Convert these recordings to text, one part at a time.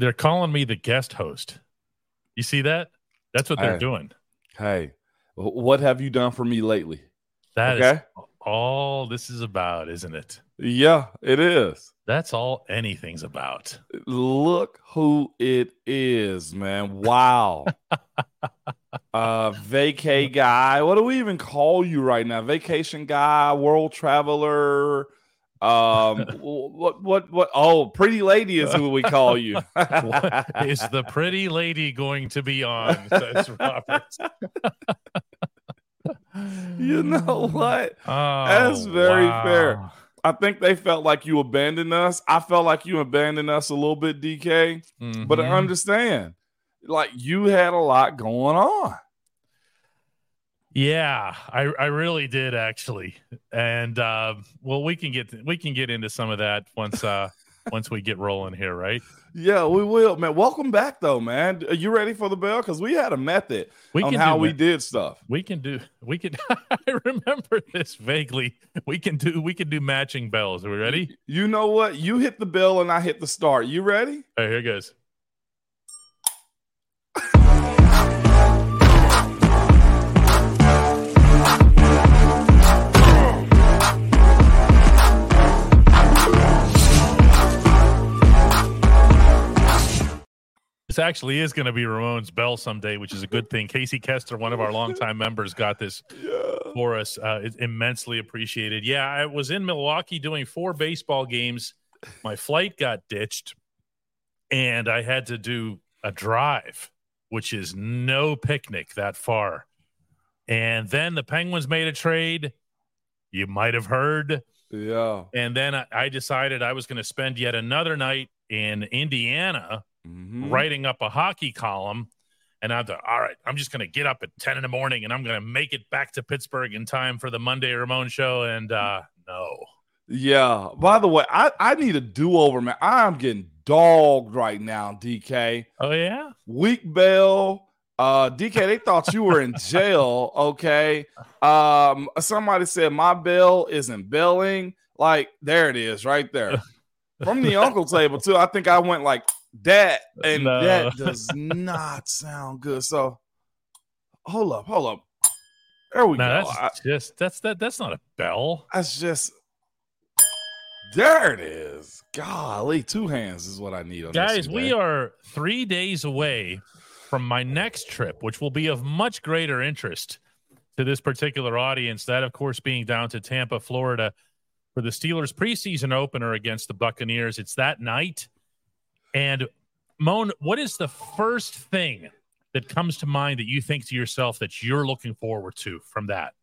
They're calling me the guest host. You see that? That's what they're Hey. doing. Hey, what have you done for me lately? That is Okay. all this is about, isn't it? Yeah, it is. That's all anything's about. Look who it is, man. Wow. uh vacay guy. What do we even call you right now? Vacation guy, world traveler. Um what what what oh, pretty lady is who we call you. Is the pretty lady going to be on? Says Robert. you know what? Oh, That's very fair. I think they felt like you abandoned us. I felt like you abandoned us a little bit, DK. But I understand, like you had a lot going on. Yeah, I, I really did actually, and uh, well, we can get we can get into some of that once uh, once we get rolling here, right? Yeah, we will, man. Welcome back, though, man. Are you ready for the bell? Because we had a method We on how we did stuff. We can do we can. I remember this vaguely. We can do we can do matching bells. Are we ready? You know what? You hit the bell and I hit the start. You ready? All right, here goes. This actually is going to be Ramon's bell someday, which is a good thing. Casey Kester, one of our longtime members, got this Yeah. for us. Uh, it's immensely appreciated. Yeah, I was in Milwaukee doing four baseball games. My flight got ditched, and I had to do a drive, which is no picnic that far. And then the Penguins made a trade. You might have heard. Yeah. And then I, I decided I was going to spend yet another night in Indiana Mhm. writing up a hockey column. And I thought, all right, I'm just going to get up at 10 in the morning and I'm going to make it back to Pittsburgh in time for the Monday Ramon show. And uh, no. Yeah. By the way, I, I need a do over, man. I'm getting dogged right now, DK. Oh, yeah? Weak bell. Uh, DK, they thought you were in jail. Okay. Um, somebody said my bill isn't billing. Like, there it is, right there. From the uncle table, too. I think I went like that, and No. that does not sound good. So hold up, hold up. There we No, go. that's I- just, that's, that, that's not a bell. that's just there it is. Golly, two hands is what I need on Guys, we are three days away from my next trip, which will be of much greater interest to this particular audience. That, of course, being down to Tampa, Florida for the Steelers preseason opener against the Buccaneers. It's that night. And Moan, what is the first thing that comes to mind that you think to yourself that you're looking forward to from that?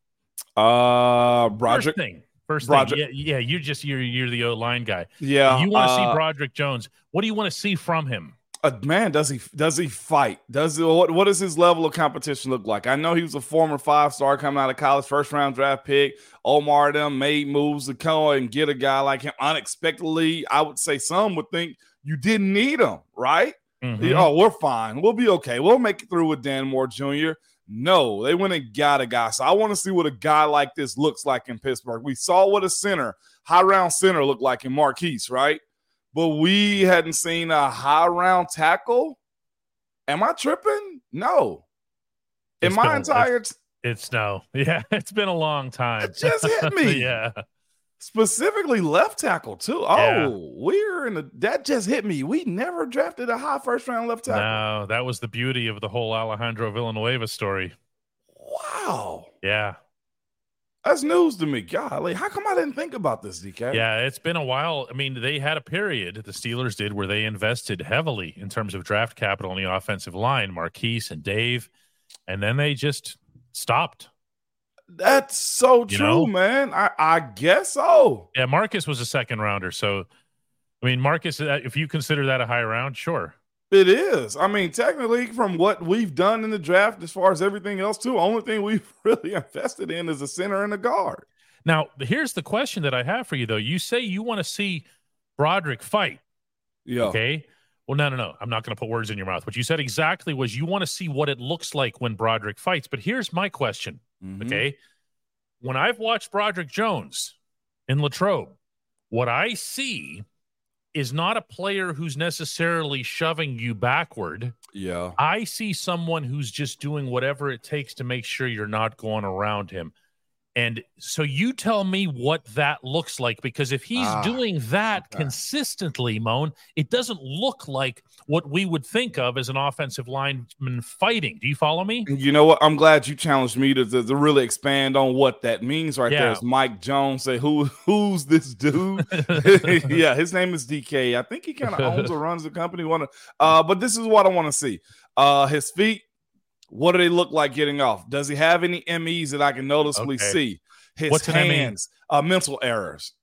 Uh, First thing. First Broderick- thing. Yeah, yeah, you're just you're you're the O line guy. Yeah, you want to uh, see Broderick Jones. What do you want to see from him? uh, man, does he does he fight? Does what what does his level of competition look like? I know he was a former five star coming out of college, first round draft pick. Omar them made moves to come and get a guy like him unexpectedly. I would say some would think you didn't need him, right? Mhm. Oh, we're fine. We'll be okay. We'll make it through with Dan Moore Jr. No, they went and got a guy. So I want to see what a guy like this looks like in Pittsburgh. We saw what a center, high round center looked like in Maurkice, right? But we hadn't seen a high round tackle. Am I tripping? No. In It's my been- entire t- It's no. Yeah, it's been a long time. It just hit me. yeah. Specifically left tackle too. Oh, Yeah. we're in the that just hit me. We never drafted a high first round left tackle. No, that was the beauty of the whole Alejandro Villanueva story. Wow. Yeah. That's news to me. Golly, how come I didn't think about this, DK? Yeah, it's been a while. I mean, they had a period, the Steelers did, where they invested heavily in terms of draft capital on the offensive line, Maurkice and Dave, and then they just stopped. That's so You true, know? man. I, I guess so. Yeah, Marcus was a second rounder. So, I mean, Marcus, uh, if you consider that a high round, sure. It is. I mean, technically, from what we've done in the draft, as far as everything else, too, only thing we've really invested in is a center and a guard. Now, here's the question that I have for you, though. You say you want to see Broderick fight. Yeah. Okay. Well, no, no, no. I'm not going to put words in your mouth. What you said exactly was you want to see what it looks like when Broderick fights. But here's my question. Mhm. Okay. When I've watched Broderick Jones in Latrobe, what I see is not a player who's necessarily shoving you backward. Yeah. I see someone who's just doing whatever it takes to make sure you're not going around him. And so you tell me what that looks like because if he's Ah, doing that okay. consistently, Moan, it doesn't look like what we would think of as an offensive lineman fighting. Do you follow me? You know what? I'm glad you challenged me to, to, to really expand on what that means right there. Yeah. As Mike Jones say, "Who who's this dude?" yeah, his name is DK. I think he kind of owns or runs the company. Of- uh, but this is what I want to see. Uh, his feet. What do they look like getting off? Does he have any MEs that I can noticeably Okay. see? His What's hands, uh, mental errors.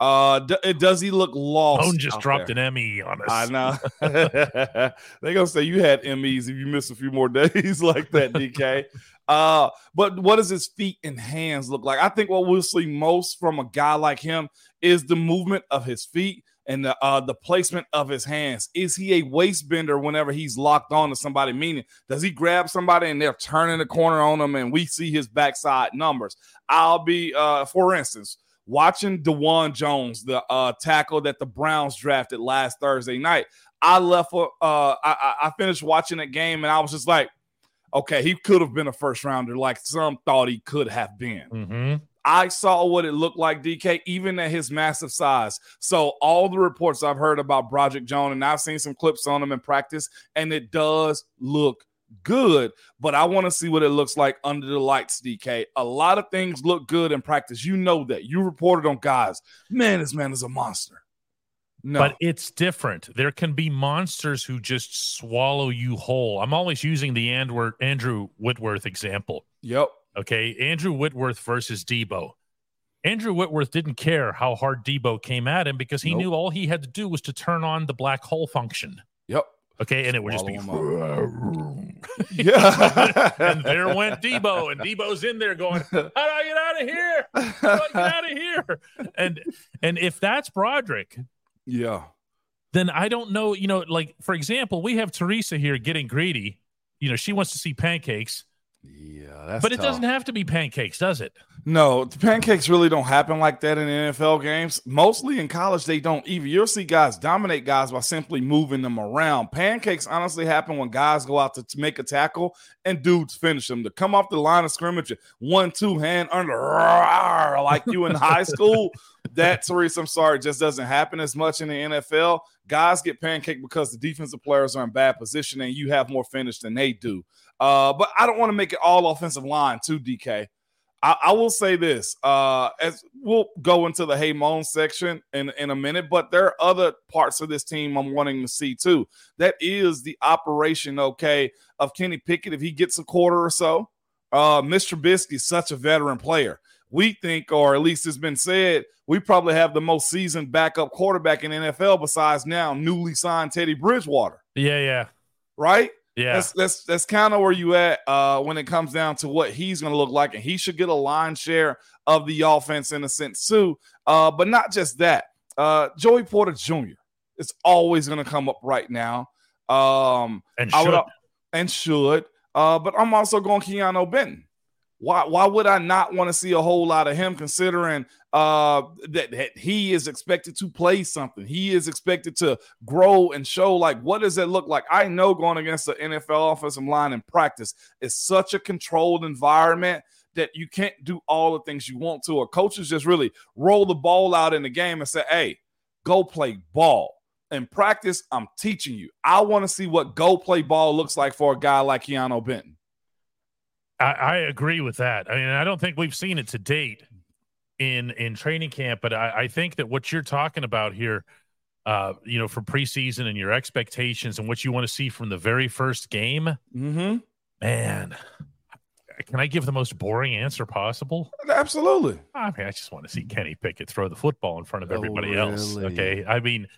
Uh, d- does he look lost? Moan just dropped there? an ME on us. I know. they gonna say you had MEs if you miss a few more days like that, DK. uh, but what does his feet and hands look like? I think what we'll see most from a guy like him is the movement of his feet and the uh the placement of his hands. Is he a waist bender whenever he's locked on to somebody? Meaning, does he grab somebody and they're turning the corner on him and we see his backside numbers? I'll be uh for instance watching Dawand Jones, the uh, tackle that the Browns drafted last Thursday night. I left uh, I, I finished watching that game and I was just like, okay, he could have been a first rounder, like some thought he could have been. hmm I saw what it looked like, DK, even at his massive size. So all the reports I've heard about Broderick Jones, and I've seen some clips on him in practice, and it does look good. But I want to see what it looks like under the lights, DK. A lot of things look good in practice. You know that. You reported on guys. Man, this man is a monster. No. But it's different. There can be monsters who just swallow you whole. I'm always using the Andrew Whitworth example. yep. Okay. Andrew Whitworth versus Deebo. Andrew Whitworth didn't care how hard Deebo came at him because he Nope. knew all he had to do was to turn on the black hole function. Yep. Okay. And it would just be. Yeah. and there went Deebo, and Deebo's in there going, How do I get out of here? How do I get out of here? And and if that's Broderick, yeah. then I don't know. You know, like for example, we have Teresa here getting greedy. You know, she wants to see pancakes, Yeah. That's but it tough. doesn't have to be pancakes, does it? No, the pancakes really don't happen like that in NFL games. Mostly in college, they don't even. You'll see guys dominate guys by simply moving them around. Pancakes honestly happen when guys go out to, make a tackle and dudes finish them. To come off the line of scrimmage, one, two hand under, like you in high school, that, Teresa, I'm sorry, just doesn't happen as much in the NFL. Guys get pancake because the defensive players are in bad position and you have more finish than they do. Uh, but I don't want to make it all offensive line, too, DK. I, I will say this uh, as we'll go into the Hey Moan section in, in a minute, but there are other parts of this team I'm wanting to see too. That is the operation, okay, of Kenny Pickett if he gets a quarter or so. Uh, Mr. Trubisky is such a veteran player. We think, or at least it's been said, we probably have the most seasoned backup quarterback in NFL besides now newly signed Teddy Bridgewater, Yeah, yeah, right? Yeah. That's that's that's kind of where you at uh, when it comes down to what he's going to look like, and he should get a line share of the offense in a sense too. Uh, but not just that. Uh, Joey Porter Jr. is always going to come up right now, um, and I would, should. and should. Uh, but I'm also going Keanu Benton. Why why would I not want to see a whole lot of him considering uh that, that he is expected to play something. He is expected to grow and show like what does it look like? I know going against the NFL offensive line in practice is such a controlled environment that you can't do all the things you want to. Or coaches just really roll the ball out in the game and say, hey, go play ball. In practice, I'm teaching you. I want to see what go play ball looks like for a guy like Keanu Benton. I, I agree with that. I mean, I don't think we've seen it to date in in training camp, but I, I think that what you're talking about here, uh, you know, for preseason and your expectations and what you want to see from the very first game, Mm-hmm. man. Can I give the most boring answer possible? Absolutely. I mean, I just want to see Kenny Pickett throw the football in front of Oh, everybody else. really? Okay. I mean,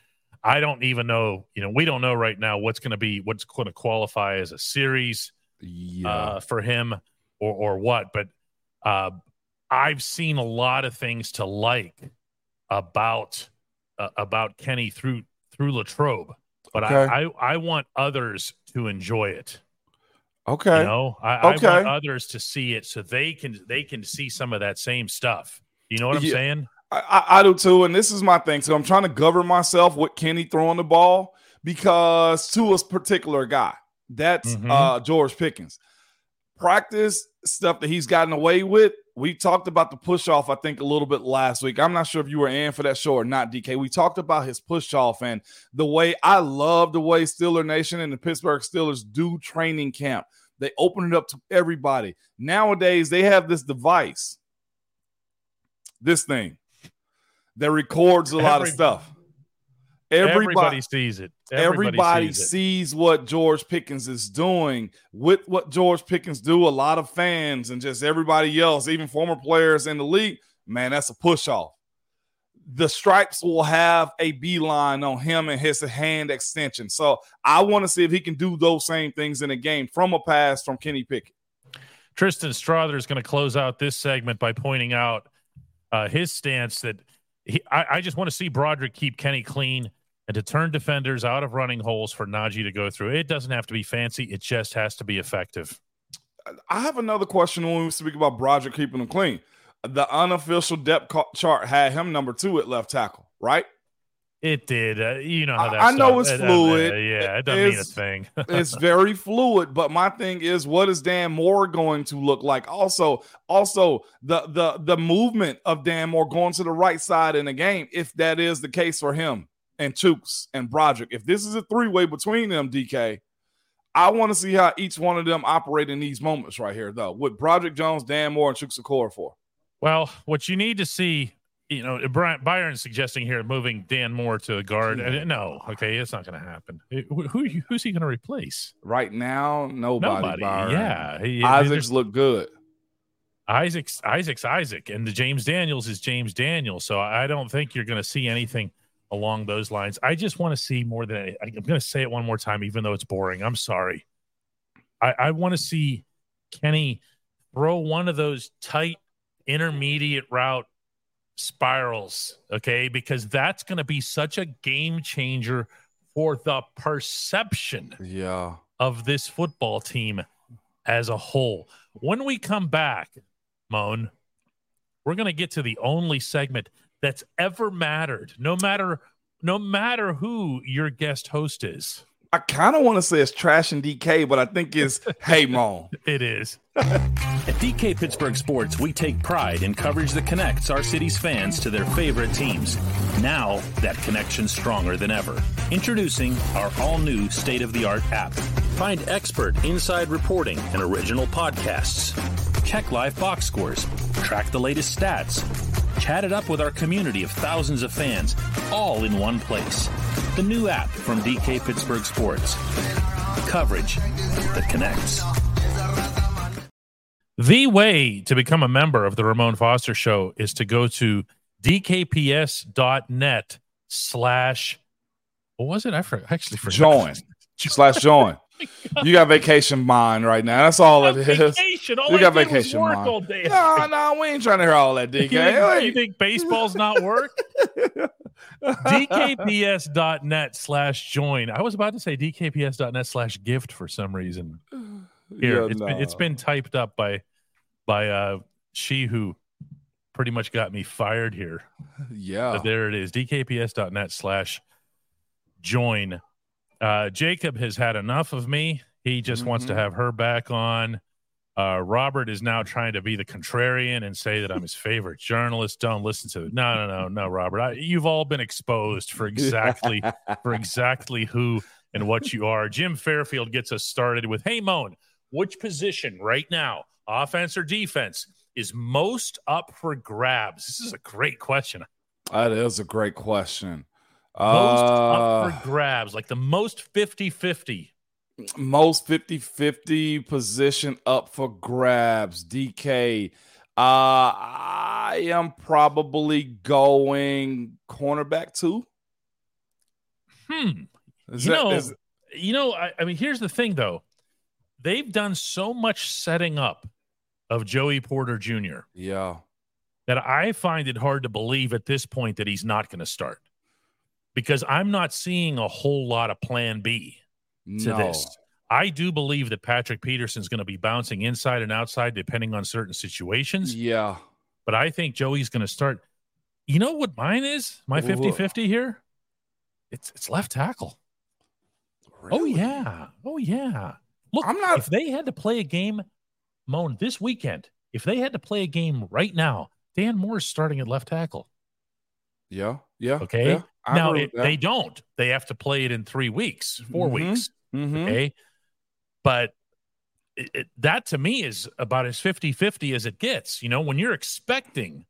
I don't even know, you know, we don't know right now what's going to be, what's going to qualify as a series Yeah. uh, for him or, or what. But uh, I've seen a lot of things to like about, uh, about Kenny through, through Latrobe, but Okay. I, I, I want others to enjoy it. okay. You know, I, Okay. I want others to see it so they can they can see some of that same stuff. You know what I'm Yeah. saying? I, I, do too, and this is my thing. So I'm trying to govern myself with Kenny throwing the ball because to a particular guy, that's mm-hmm. uh, George Pickens. Practice stuff that he's gotten away with. We talked about the push off, I think, a little bit last week. I'm not sure if you were in for that show or not, DK. We talked about his push off and the way I love the way Steeler Nation and the Pittsburgh Steelers do training camp. They open it up to everybody. Nowadays, they have this device, this thing that records a Every, lot of stuff. Everybody, everybody sees it. Everybody, everybody sees, sees, what George Pickens is doing with what George Pickens do. A lot of fans and just everybody else, even former players in the league, man, that's a push off. The stripes will have a beeline on him and his hand extension. So I want to see if he can do those same things in a game from a pass from Kenny Pickett. Tristan Strother is going to close out this segment by pointing out uh, his stance that he, I, I just want to see Broderick keep Kenny clean and to turn defenders out of running holes for Najee to go through. It doesn't have to be fancy, it just has to be effective. I have another question when we speak about Broderick keeping him clean. The unofficial depth chart had him number two at left tackle, right? It did. Uh, you know how that. I know it's fluid. Uh, yeah, it doesn't it's, mean a thing. it's very fluid. But my thing is, what is Dan Moore going to look like? Also, also the the the movement of Dan Moore going to the right side in the game, if that is the case for him and Chuks and Broderick. If this is a three way between them, DK, I want to see how each one of them operate in these moments right here, though, with Broderick Jones, Dan Moore, and Chuks Okorafor. Well, what you need to see, you know, Brian Byron's suggesting here moving Dan Moore to the guard. Uh, no, okay, it's not going to happen. Who, who's he going to replace? Right now, nobody. nobody. Byron. Yeah, he, Isaacs look good. Isaac's Isaac's Isaac, and the James Daniels is James Daniels. So I don't think you're going to see anything along those lines. I just want to see more than I'm going to say it one more time, even though it's boring. I'm sorry. I, I want to see Kenny throw one of those tight intermediate route spirals, okay? Because that's going to be such a game changer for the perception yeah. of this football team as a whole. When we come back, Moan, we're going to get to the only segment that's ever mattered, no matter no matter who your guest host is. I kind of want to say it's trash and DK, but I think it's hey mom. it is. At DK Pittsburgh Sports, we take pride in coverage that connects our city's fans to their favorite teams. Now, that connection's stronger than ever. Introducing our all-new state-of-the-art app. Find expert inside reporting and original podcasts. Check live box scores. Track the latest stats Chat it up with our community of thousands of fans, all in one place. The new app from DK Pittsburgh Sports. Coverage that connects. The way to become a member of the Ramon Foster Show is to go to dkps.net slash what was it? I for, actually forgot. Join slash join. you got vacation mind right now. That's all it is. Vacation. All you I got vacation mind. All day. No, no, we ain't trying to hear all that, DK. you, think, you think baseball's not work? dkps.net slash join. I was about to say dkps.net slash gift for some reason. Here, yeah, it's, no. been, it's been typed up by by uh she who pretty much got me fired here. Yeah. But there it is. dkps.net slash join uh, Jacob has had enough of me. He just mm-hmm. wants to mm-hmm. have her back on. Uh, Robert is now trying to be the contrarian and say that I'm his favorite journalist. Don't listen to it. No, no, no, no, Robert. I, you've all been exposed for exactly for exactly who and what you are. Jim Fairfield gets us started with, "Hey, Moan, which position right now, offense or defense, is most up for grabs?" This is a great question. That is a great question. Most uh, up for grabs, like the most 50 50. Most 50 50 position up for grabs. DK. Uh, I am probably going cornerback too. Hmm. Is you that, know, is... you know, I, I mean, here's the thing though. They've done so much setting up of Joey Porter Jr. Yeah. That I find it hard to believe at this point that he's not going to start because I'm not seeing a whole lot of plan B to no. this. I do believe that Patrick Peterson's going to be bouncing inside and outside depending on certain situations. Yeah. But I think Joey's going to start. you know what mine is? My 50 50 here? It's it's left tackle. Oh yeah. Oh yeah. Look, I'm not- if they had to play a game, Moan, this weekend, if they had to play a game right now, Dan Moore's starting at left tackle. Yeah. Yeah. Okay. yeah. Now it, they don't. They have to play it in three weeks, 4 Mhm. weeks. Mhm. Okay. But it, it, that to me is about as 50 50 as it gets. You know, when you're expecting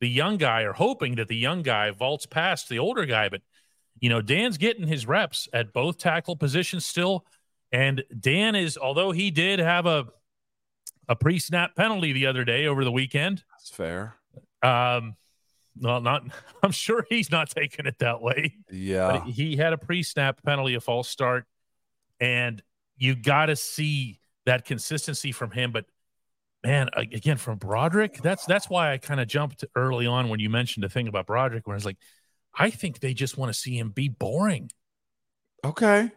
the young guy or hoping that the young guy vaults past the older guy, but, you know, Dan's getting his reps at both tackle positions still. And Dan is, although he did have a, a pre snap penalty the other day over the weekend, That's fair. um, well, not, I'm sure he's not taking it that way Yeah. but he had a pre-snap penalty, a false start, and you got to see that consistency from him. But man, again, from Broderick, that's that's why I kind of jumped early on when you mentioned the thing about Broderick, where I was like, I think they just want to see him be boring. Okay.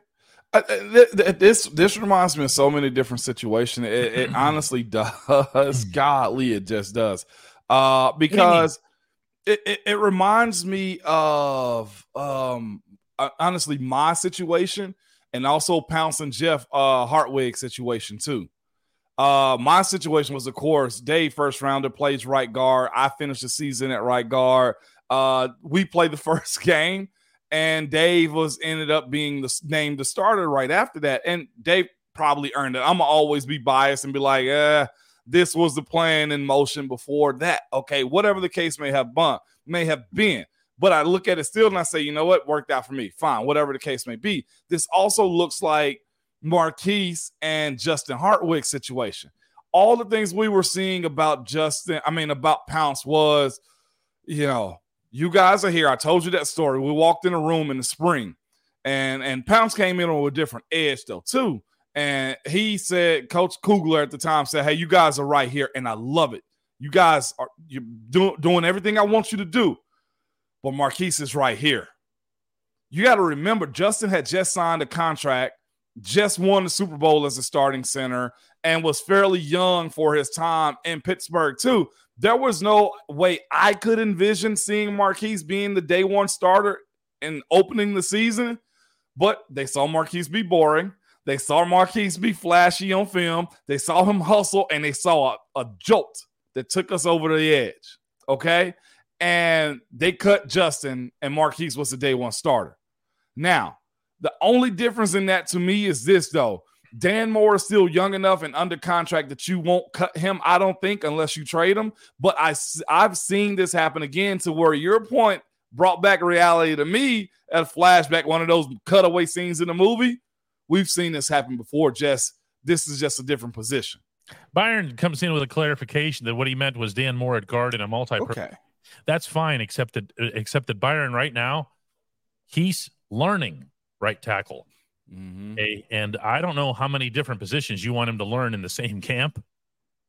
Th- th- this this reminds me of so many different situations. It, it honestly does. Godly, it just does. Uh, because it, it, it reminds me of um honestly my situation and also Pounce and Jeff uh Hartwig situation too. Uh my situation was of course Dave first rounder plays right guard. I finished the season at right guard. Uh we played the first game and Dave was ended up being the named the starter right after that. And Dave probably earned it. I'm gonna always be biased and be like, eh, this was the plan in motion before that. Okay, whatever the case may have been, may have been. But I look at it still and I say, you know what, worked out for me. Fine, whatever the case may be. This also looks like Maurkice and Justin Hartwig situation. All the things we were seeing about Justin, I mean, about Pounce was, you know, you guys are here. I told you that story. We walked in a room in the spring, and and Pounce came in on a different edge though too. And he said, Coach Kugler at the time said, "Hey, you guys are right here, and I love it. You guys are you doing doing everything I want you to do, but Maurkice is right here. You got to remember, Justin had just signed a contract, just won the Super Bowl as a starting center, and was fairly young for his time in Pittsburgh too. There was no way I could envision seeing Maurkice being the day one starter and opening the season, but they saw Maurkice be boring. They saw Maurkice be flashy on film. They saw him hustle and they saw a, a jolt that took us over the edge. Okay. And they cut Justin, and Maurkice was the day one starter. Now, the only difference in that to me is this, though. Dan Moore is still young enough and under contract that you won't cut him, I don't think, unless you trade him. But I, I've seen this happen again to where your point brought back reality to me at a flashback, one of those cutaway scenes in the movie. We've seen this happen before. Just this is just a different position. Byron comes in with a clarification that what he meant was Dan Moore at guard in a multi. Okay. That's fine, except that except that Byron right now, he's learning right tackle. Mm-hmm. Okay? And I don't know how many different positions you want him to learn in the same camp.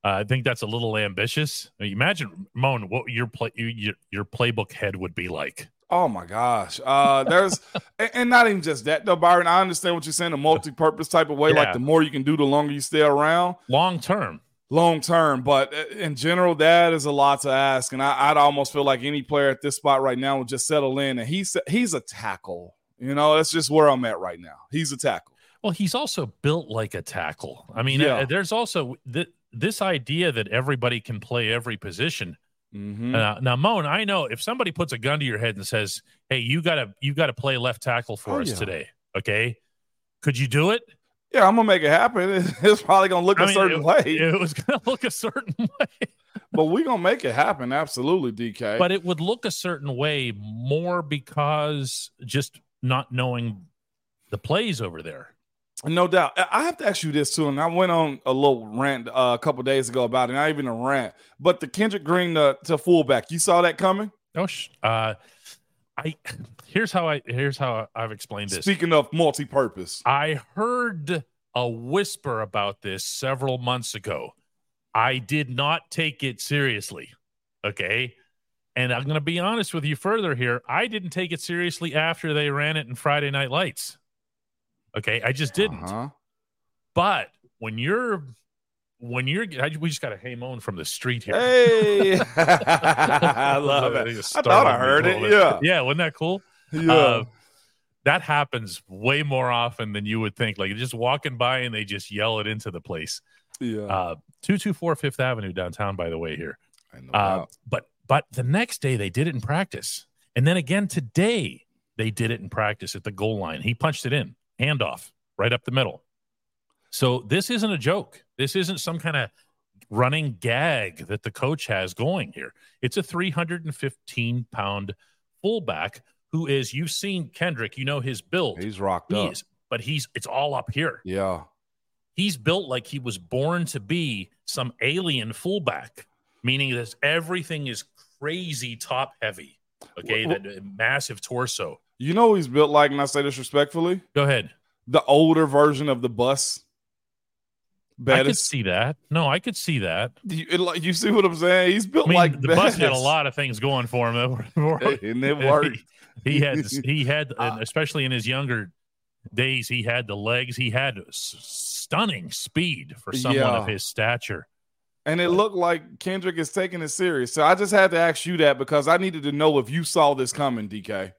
Uh, I think that's a little ambitious. I mean, imagine, Moan, what your play your, your playbook head would be like. Oh my gosh. Uh there's and, not even just that though, Byron. I understand what you're saying, a multi-purpose type of way. Yeah. Like the more you can do, the longer you stay around. Long term, long term. But uh, in general, that is a lot to ask. And I, would almost feel like any player at this spot right now would just settle in. And he's he's a tackle. You know, that's just where I'm at right now. He's a tackle. Well, he's also built like a tackle. I mean, Yeah. uh, there's also th- this idea that everybody can play every position. Mm-hmm. Uh, now, Moan, I know if somebody puts a gun to your head and says, "Hey, you gotta you gotta play left tackle for Oh, us yeah. today," okay, could you do it? Yeah, I'm gonna make it happen. It's probably gonna look I a mean, certain way, It was gonna look a certain way, but we're gonna make it happen. Absolutely, DK. but it would look a certain way more because just not knowing the plays over there. No doubt. I have to ask you this too, and I went on a little rant uh, a couple days ago about it. Not even a rant, but the Kendrick Green to, to fullback. You saw that coming. Oh, sh- uh, I here's how I here's how I've explained this. Speaking of multi-purpose, I heard a whisper about this several months ago. I did not take it seriously. Okay. And I'm going to be honest with you further here. I didn't take it seriously after they ran it in Friday Night Lights. Okay. I just didn't. Uh-huh. But when you're when you're, we just got a hey moan from the street here. Hey, I love it. I thought I heard it. Yeah, yeah. Wasn't that cool? Yeah. Uh, that happens way more often than you would think. Like just walking by and they just yell it into the place. yeah. Uh, two two four Fifth Avenue downtown, by the way. Here, I know uh, but but the next day they did it in practice, and then again today they did it in practice at the goal line. He punched it in, handoff right up the middle. So this isn't a joke. This isn't some kind of running gag that the coach has going here. It's a 315 pound fullback who is. You've seen Kendrick. You know his build. He's rocked He up. is, but he's it's all up here Yeah. he's built like he was born to be some alien fullback, meaning that everything is crazy top heavy. Okay, Wh- that uh, massive torso. You know who he's built like, and I say this respectfully, Go ahead. the older version of the bus. I could see that. No, I could see that. You, it like- you see what I'm saying? He's built I mean, like the bus had a lot of things going for him. and it worked. he had, he had, Uh, especially in his younger days, he had the legs. He had s- stunning speed for someone of his stature. And it looked like Kendrick is taking it serious. So I just had to ask you that because I needed to know if you saw this coming, DK.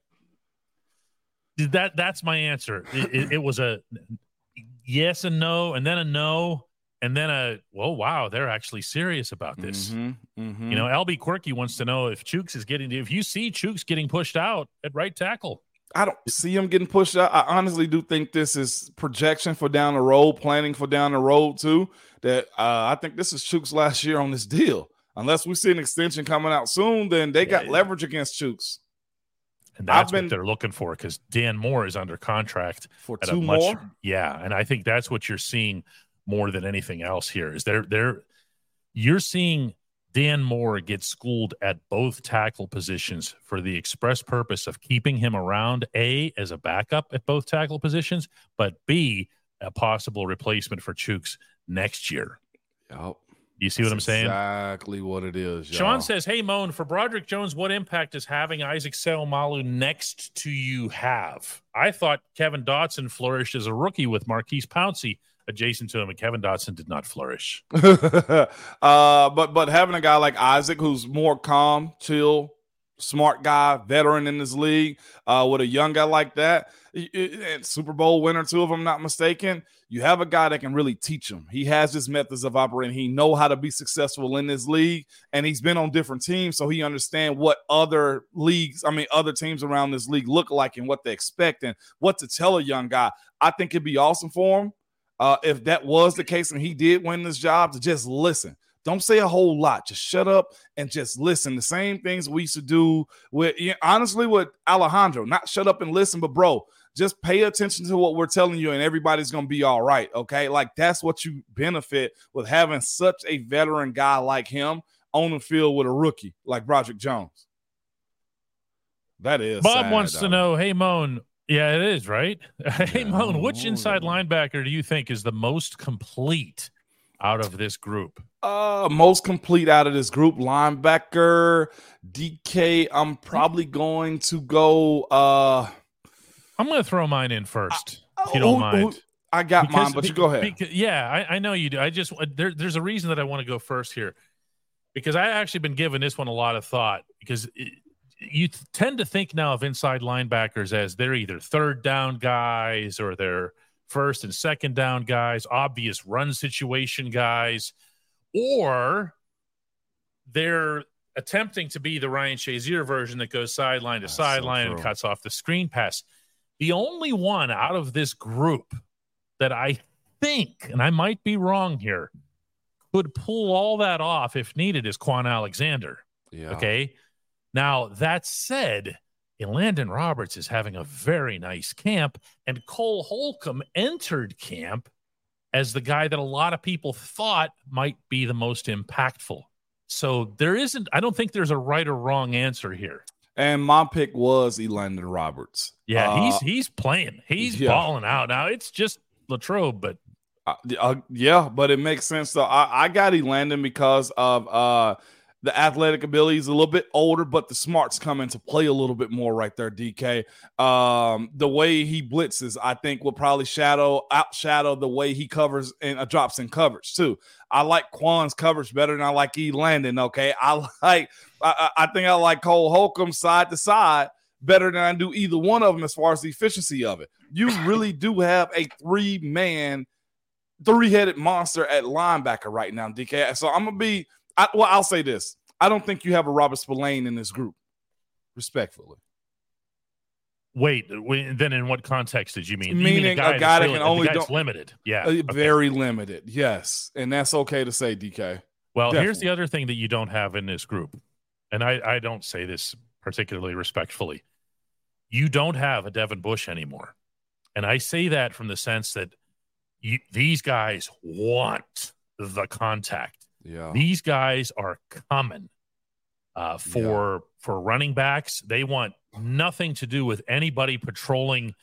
That that's my answer. It, it, it was a yes and no, and then a no, and then a well, wow, they're actually serious about this. Mhm, mhm. You know, LB Quirky wants to know if Chuks is getting if you see Chuks getting pushed out at right tackle. I don't see him getting pushed out. I honestly do think this is projection for down the road, planning for down the road too. That uh, I think this is Chuks last year on this deal. Unless we see an extension coming out soon, then they got Yeah. leverage against Chuks And that's been- what they're looking for because Dan Moore is under contract for at two a much more. yeah, and I think that's what you're seeing more than anything else here is they're they're you're seeing Dan Moore get schooled at both tackle positions for the express purpose of keeping him around A as a backup at both tackle positions, but B a possible replacement for Chuks next year. Yep. You see what I'm That's saying? Exactly what it is. Sean y'all. says, "Hey Moan, for Broderick Jones, what impact is having Isaac Seumalo next to you have? I thought Kevin Dotson flourished as a rookie with Maurkice Pouncey adjacent to him, and Kevin Dotson did not flourish. uh, but but having a guy like Isaac who's more calm, chill, smart guy, veteran in this league, uh, with a young guy like that, y- y- and Super Bowl winner too, if I'm not mistaken, you have a guy that can really teach him. He has his methods of operating. He know how to be successful in this league, and he's been on different teams, so he understand what other leagues, I mean, other teams around this league look like and what they expect and what to tell a young guy. I think it'd be awesome for him uh, if that was the case and he did win this job to just listen. Don't say a whole lot. Just shut up and just listen. The same things we used to do with, honestly, with Alejandro. Not shut up and listen, but bro, just pay attention to what we're telling you, and everybody's gonna be all right. Okay, like that's what you benefit with having such a veteran guy like him on the field with a rookie like Broderick Jones. That is. Bob sad, wants to know, hey Moan, yeah, it is right. hey Yeah, Moan, which inside linebacker do you think is the most complete out of this group? Uh, most complete out of this group, linebacker DK. I'm probably going to go. Uh, I'm going to throw mine in first, if you don't who- mind. who- I got mine, but you go ahead. Because, yeah, I, I know you do. I just uh, there, there's a reason that I want to go first here because I actually been giving this one a lot of thought because it, you t- tend to think now of inside linebackers as they're either third down guys or they're first and second down guys, obvious run situation guys, or they're attempting to be the Ryan Shazier version that goes sideline to That's so sideline and cuts off the screen pass. The only one out of this group that I think, and I might be wrong here, could pull all that off if needed is Kwon Alexander. Yeah. Okay. Now, that said, Landon Roberts is having a very nice camp, and Cole Holcomb entered camp as the guy that a lot of people thought might be the most impactful. So there isn't, I don't think there's a right or wrong answer here. And my pick was Elandon Roberts. Yeah, Uh, he's he's playing. He's yeah. balling out. Now it's just Latrobe, but Uh, uh, yeah, but it makes sense though. I, I got Elandon because of uh The athletic ability is a little bit older, but the smarts come into play a little bit more right there, DK. Um, the way he blitzes, I think, will probably shadow outshadow the way he covers and uh, drops in coverage too. I like Kwon's coverage better than I like E Landon. Okay. I like I, I think I like Cole Holcomb side to side better than I do either one of them as far as the efficiency of it. You really do have a three man, three headed monster at linebacker right now, DK. So I'm gonna be I, well, I'll say this. I don't think you have a Robert Spillane in this group, respectfully. Wait, then in what context did you mean? Meaning you mean a guy, a guy that can only do limited. Yeah. Uh, okay. Very limited. Yes. And that's okay to say, DK. Well, Definitely. here's the other thing that you don't have in this group. And I, I don't say this particularly respectfully. You don't have a Devin Bush anymore. And I say that from the sense that you, these guys want the contact. Yeah. These guys are coming uh, for yeah. for running backs. They want nothing to do with anybody patrolling.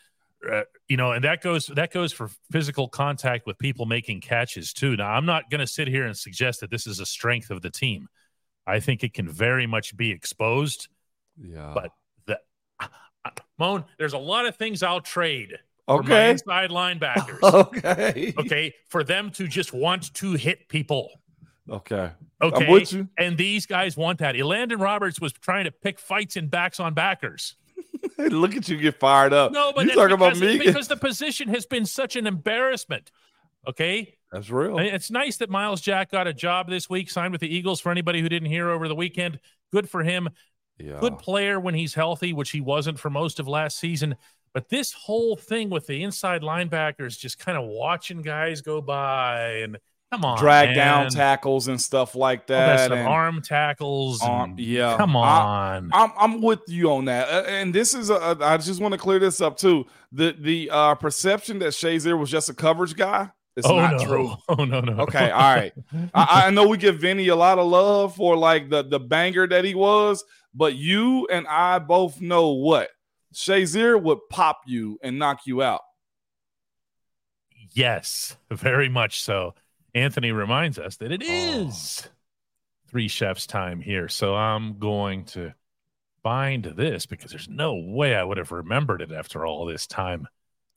Uh, you know, and that goes that goes for physical contact with people making catches too. Now, I'm not going to sit here and suggest that this is a strength of the team. I think it can very much be exposed. Yeah, but the uh, Moan, there's a lot of things I'll trade. Okay, inside linebackers. okay, okay, for them to just want to hit people. Okay. Okay. I'm with you. And these guys want that. Elandon Roberts was trying to pick fights in backs on backers. hey, Look at you get fired up. No, but you talking about me because the position has been such an embarrassment. Okay, that's real. It's nice that Myles Jack got a job this week, signed with the Eagles. For anybody who didn't hear over the weekend, good for him. Yeah. Good player when he's healthy, which he wasn't for most of last season. But this whole thing with the inside linebackers just kind of watching guys go by and Come on, drag man. down tackles and stuff like that. and arm tackles. Arm, yeah, come on. I, am I'm, I'm with you on that. Uh, and this is a, I just want to clear this up too. The the uh, perception that Shazier was just a coverage guy. It's oh, not no. true. Oh no, no. Okay, all right. I, I know we give Vinny a lot of love for like the the banger that he was, but you and I both know what Shazier would pop you and knock you out. Yes, very much so. Anthony reminds us that it is oh. three chefs time here. So I'm going to find this because there's no way I would have remembered it after all this time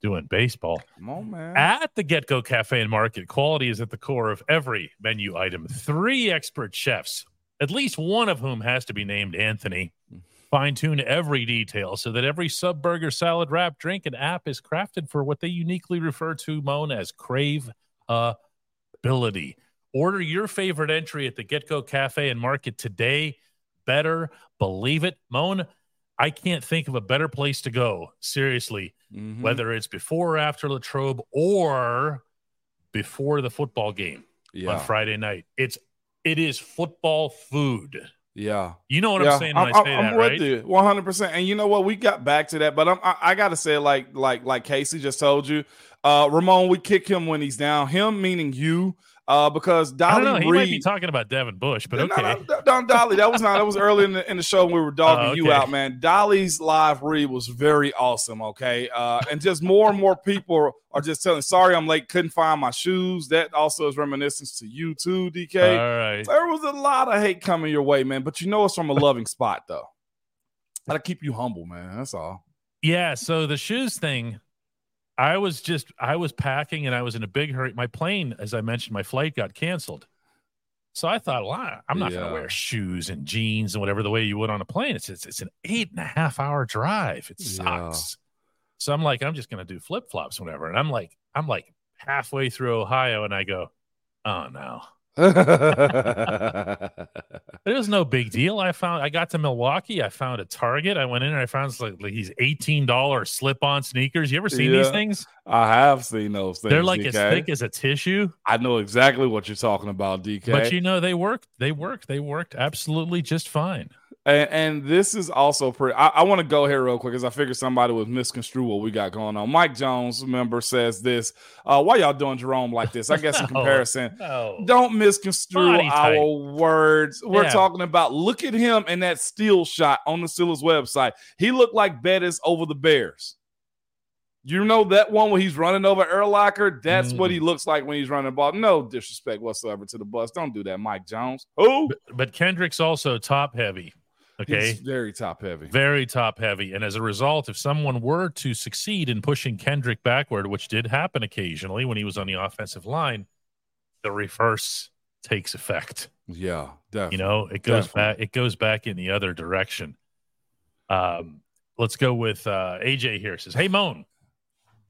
doing baseball. Come on, man. At the GetGo Cafe and Market, quality is at the core of every menu item. Three expert chefs, at least one of whom has to be named Anthony. Fine tune every detail so that every sub burger, salad, wrap, drink, and app is crafted for what they uniquely refer to, Moan, as crave a ability. Order your favorite entry at the GetGo Cafe and Market today. Better believe it. Moan, I can't think of a better place to go, seriously, mm-hmm. whether it's before or after Latrobe or before the football game yeah. on Friday night. It's it is football food. Yeah, you know what yeah. I'm saying I'm, I say I'm that, with right? You, 100. percent And you know what? We got back to that, but I'm, I, I got to say, like, like, like Casey just told you, uh, Ramon, we kick him when he's down. Him meaning you. Uh, because Dolly I don't know. He Reed, might be talking about Devin Bush, but okay. No, no, no, Dolly, that was not. That was early in the, in the show when we were dogging oh, okay. you out, man. Dolly's live read was very awesome. Okay, uh, and just more and more people are just telling. Sorry, I'm late. Couldn't find my shoes. That also is reminiscence to you too, DK. All right. There was a lot of hate coming your way, man. But you know it's from a loving spot, though. Gotta keep you humble, man. That's all. Yeah. So the shoes thing I was just I was packing and I was in a big hurry. My plane, as I mentioned, my flight got canceled. So I thought, well, I'm not yeah. going to wear shoes and jeans and whatever the way you would on a plane. It's it's, it's an eight and a half hour drive. It sucks. Yeah. So I'm like, I'm just going to do flip flops, whatever. And I'm like, I'm like halfway through Ohio, and I go, oh no, it was no big deal. I found I got to Milwaukee. I found a Target. I went in and I found like, like these eighteen dollar slip on sneakers. You ever seen yeah, these things? I have seen those things. They're like DK. as thick as a tissue. I know exactly what you're talking about, DK. But you know they worked. They worked. They worked absolutely just fine. And, and, this is also pretty. I, I want to go here real quick because I figured somebody would misconstrue what we got going on. Mike Jones, member, says this. Uh, why y'all doing Jerome like this? I guess in comparison, no. don't misconstrue our words. We're yeah. talking about look at him in that steel shot on the Steelers website. He looked like Bettis over the Bears. You know that one where he's running over Urlacher? That's Mm. what he looks like when he's running the ball. No disrespect whatsoever to the bus. Don't do that, Mike Jones. Who? But, but Kendrick's also top heavy. Okay. He's very top heavy. very top heavy. And as a result, if someone were to succeed in pushing Kendrick backward, which did happen occasionally when he was on the offensive line, the reverse takes effect. Yeah, definitely. You know, it goes Definitely. back. It goes back in the other direction. Um, let's go with uh, AJ here. Says, "Hey Moan,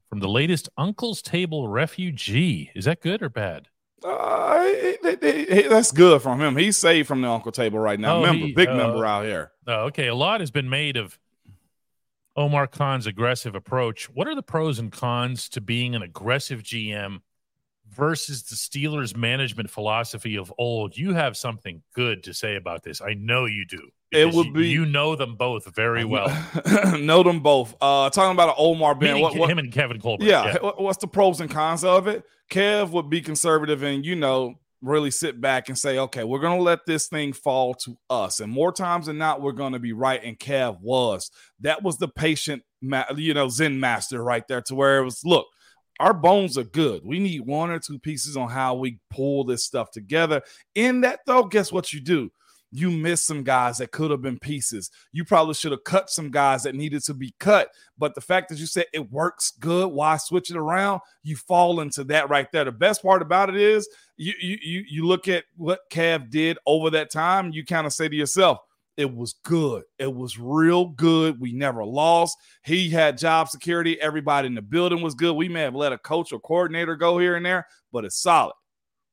from the latest Uncle's Table refugee. Is that good or bad? Uh, he- he- he- he- that's good from him. He's saved from the Uncle Table right now. Oh, member, he- big uh, member out here. Oh, okay. A lot has been made of Omar Khan's aggressive approach. What are the pros and cons to being an aggressive GM versus the Steelers' management philosophy of old? You have something good to say about this. I know you do. It would you, be- you know them both very well. know them both. Uh, talking about an Omar Ben. What, what, him and Kevin Colbert. yeah, what- what's the pros and cons of it? Kev would be conservative and you know really sit back and say, okay, we're gonna let this thing fall to us, and more times than not, we're gonna be right. And Kev was that was the patient, ma- you know, Zen master right there, to where it was look. Our bones are good. We need one or two pieces on how we pull this stuff together. In that, though, guess what you do? You miss some guys that could have been pieces. You probably should have cut some guys that needed to be cut. But the fact that you said it works good, why switch it around? You fall into that right there. The best part about it is you you you, look at what Kev did over that time. You kind of say to yourself, it was good. It was real good. We never lost. He had job security. Everybody in the building was good. We may have let a coach or coordinator go here and there, but it's solid.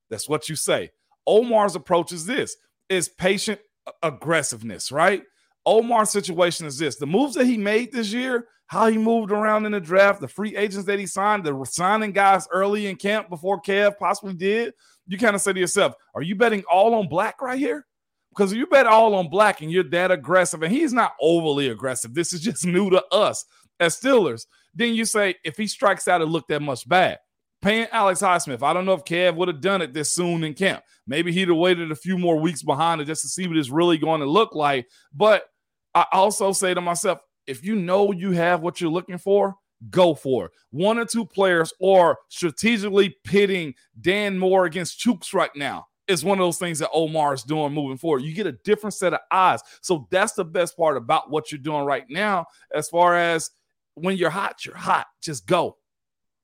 That's what you say. Omar's approach is this is patient aggressiveness, right? Omar's situation is this the moves that he made this year, how he moved around in the draft, the free agents that he signed, the signing guys early in camp before Kev possibly did. You kind of say to yourself, are you betting all on black right here? Because you bet all on black and you're that aggressive, and he's not overly aggressive, this is just new to us as Steelers. Then you say, if he strikes out, it looked that much bad. Paying Alex Highsmith, I don't know if Kev would have done it this soon in camp. Maybe he'd have waited a few more weeks behind it just to see what it's really going to look like. But I also say to myself, if you know you have what you're looking for, go for it. One or two players or strategically pitting Dan Moore against Chuks right now is one of those things that Omar is doing moving forward. You get a different set of eyes. So that's the best part about what you're doing right now. As far as when you're hot, you're hot. Just go.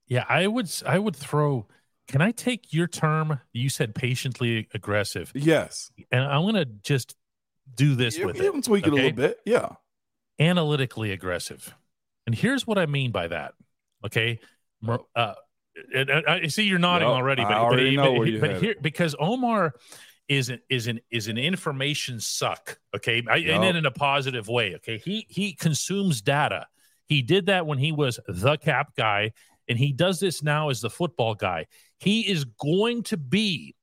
Yeah, I would I would throw can I take your term? You said patiently aggressive. Yes. And I'm gonna just do this You, with you it. can tweak it a little bit. Yeah. Analytically aggressive. And here's what I mean by that. Okay. Uh, I see you're nodding Yep, already, I but, already but, know but- where but here because Omar is an is an is an information suck. Okay, I, and in a positive way. Okay, he he consumes data. He did that when he was the cap guy, and he does this now as the football guy. He is going to be,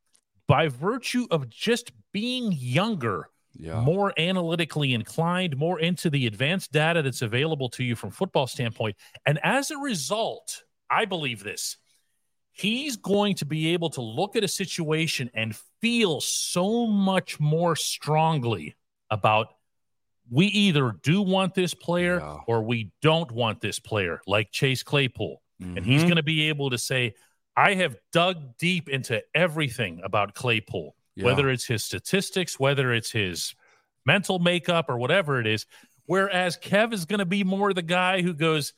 by virtue of just being younger, Yeah. more analytically inclined, more into the advanced data that's available to you from football standpoint. And as a result, I believe this. He's going to be able to look at a situation and feel so much more strongly about we either do want this player Yeah. or we don't want this player, like Chase Claypool. And he's Mhm. going to be able to say, I have dug deep into everything about Claypool Yeah. whether it's his statistics, whether it's his mental makeup or whatever it is. Whereas Kev is going to be more the guy who goes,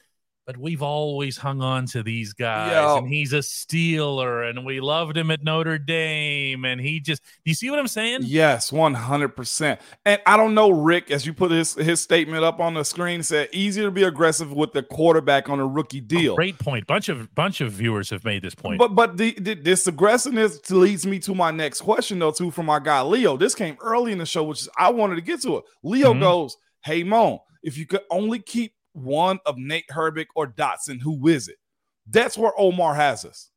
but we've always hung on to these guys, Yeah. and he's a Steeler, and we loved him at Notre Dame, and he just, do you see what I'm saying? Yes, one hundred percent. And I don't know, Rick, as you put his his statement up on the screen, said easier to be aggressive with the quarterback on a rookie deal. Great point. Bunch of bunch of viewers have made this point. But but the, the, this aggressiveness leads me to my next question though too from our guy Leo. This came early in the show, which is I wanted to get to it. Leo Mhm. goes, "Hey Moan, if you could only keep one of Nate Herbig or Dotson, who is it?" That's where Omar has us.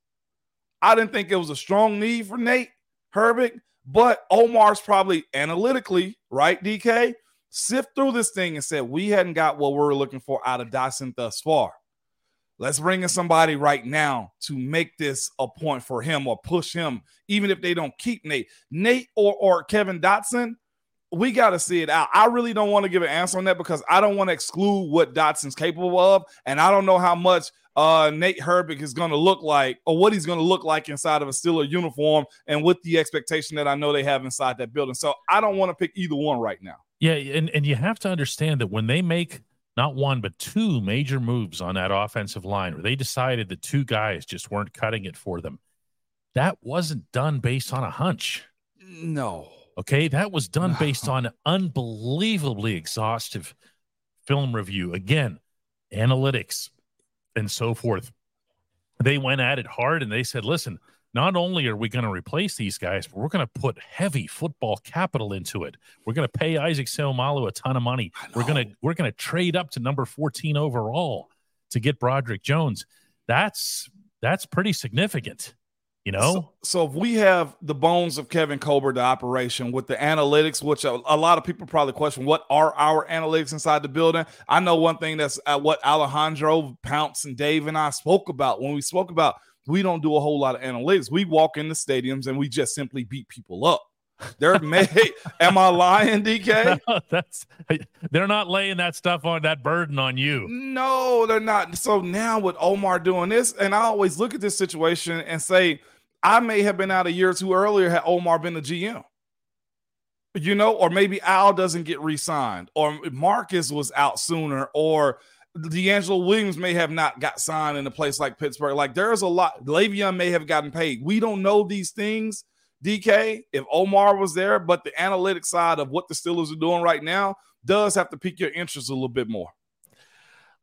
I didn't think it was a strong need for Nate Herbig, but Omar's probably analytically right. DK sift through this thing and said we hadn't got what we we're looking for out of Dotson thus far. Let's bring in somebody right now to make this a point for him or push him, even if they don't keep Nate. Nate or, or Kevin Dotson, we got to see it out. I really don't want to give an answer on that because I don't want to exclude what Dotson's capable of, and I don't know how much uh, Nate Herbig is going to look like or what he's going to look like inside of a Steeler uniform and with the expectation that I know they have inside that building. So I don't want to pick either one right now. Yeah, and, and you have to understand that when they make not one but two major moves on that offensive line where they decided the two guys just weren't cutting it for them, that wasn't done based on a hunch. No. Okay, that was done based on unbelievably exhaustive film review. Again, analytics, and so forth. They went at it hard and they said, listen, not only are we going to replace these guys, but we're going to put heavy football capital into it. We're going to pay Isaac Seumalo a ton of money. We're going to we're going to trade up to number 14 overall to get Broderick Jones. That's that's pretty significant. You know, so, so, if we have the bones of Kevin Colbert, the operation with the analytics, which a, a, lot of people probably question, what are our analytics inside the building? I know one thing that's uh, what Alejandro Pounce and Dave and I spoke about when we spoke about we don't do a whole lot of analytics. We walk in the stadiums and we just simply beat people up. They're made. am I lying, DK? No, that's they're not laying that stuff on that burden on you. No, they're not. So now with Omar doing this, and I always look at this situation and say, I may have been out a year or two earlier had Omar been the GM. You know, or maybe Al doesn't get re-signed, or Marcus was out sooner, or DeAngelo Williams may have not got signed in a place like Pittsburgh. Like there's a lot. Le'Veon may have gotten paid. We don't know these things DK, if Omar was there, but the analytic side of what the Steelers are doing right now does have to pique your interest a little bit more.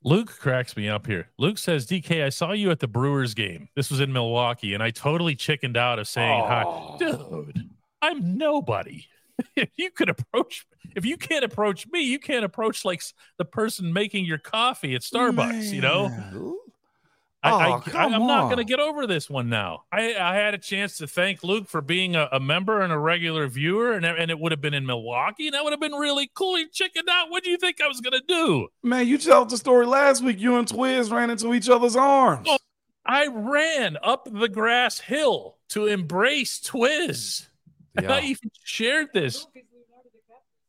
Luke cracks me up here. Luke says, DK, I saw you at the Brewers game. This was in Milwaukee, and I totally chickened out of saying oh. hi. Dude, I'm nobody. if you could approach if you can't approach me, you can't approach like the person making your coffee at Starbucks, Man. you know? I, oh, I, am not going to get over this one now. I, I, had a chance to thank Luke for being a, a, member and a regular viewer, and, and it would have been in Milwaukee, and that would have been really cool. You chickened out. What do you think I was going to do? Man, you told the story last week. You and Twiz ran into each other's arms. Oh, I ran up the grass hill to embrace Twiz. Yeah. I even shared this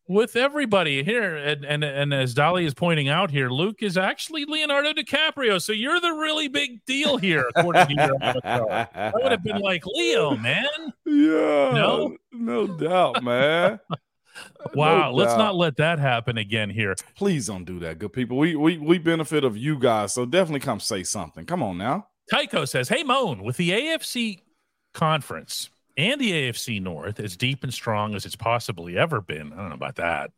with everybody here. And, and and as Dolly is pointing out here, Luke is actually Leonardo DiCaprio. So you're the really big deal here, according to your. I would have been like Leo, man. Yeah. No, no doubt, man. wow, no let's not let that happen again here. Please don't do that, good people. We we we benefit of you guys, so definitely come say something. Come on now. Tycho says, "Hey Moan, with the AFC conference, and the AFC North as deep and strong as it's possibly ever been. I don't know about that.